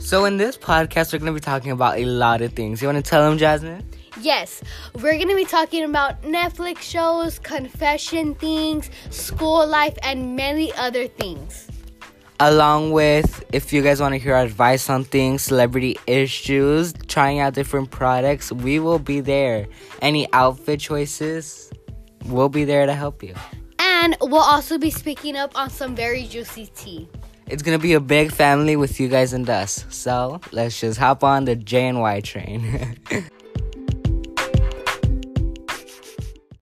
So, in this podcast, we're going to be talking about a lot of things. You want to tell them, Jasmine? Yes, we're going to be talking about Netflix shows, confession things, school life, and many other things. Along with, if you guys want to hear advice on things, celebrity issues, trying out different products, we will be there. Any outfit choices, we'll be there to help you. And we'll also be speaking up on some very juicy tea. It's gonna be a big family with you guys and us. So let's just hop on the J and Y train.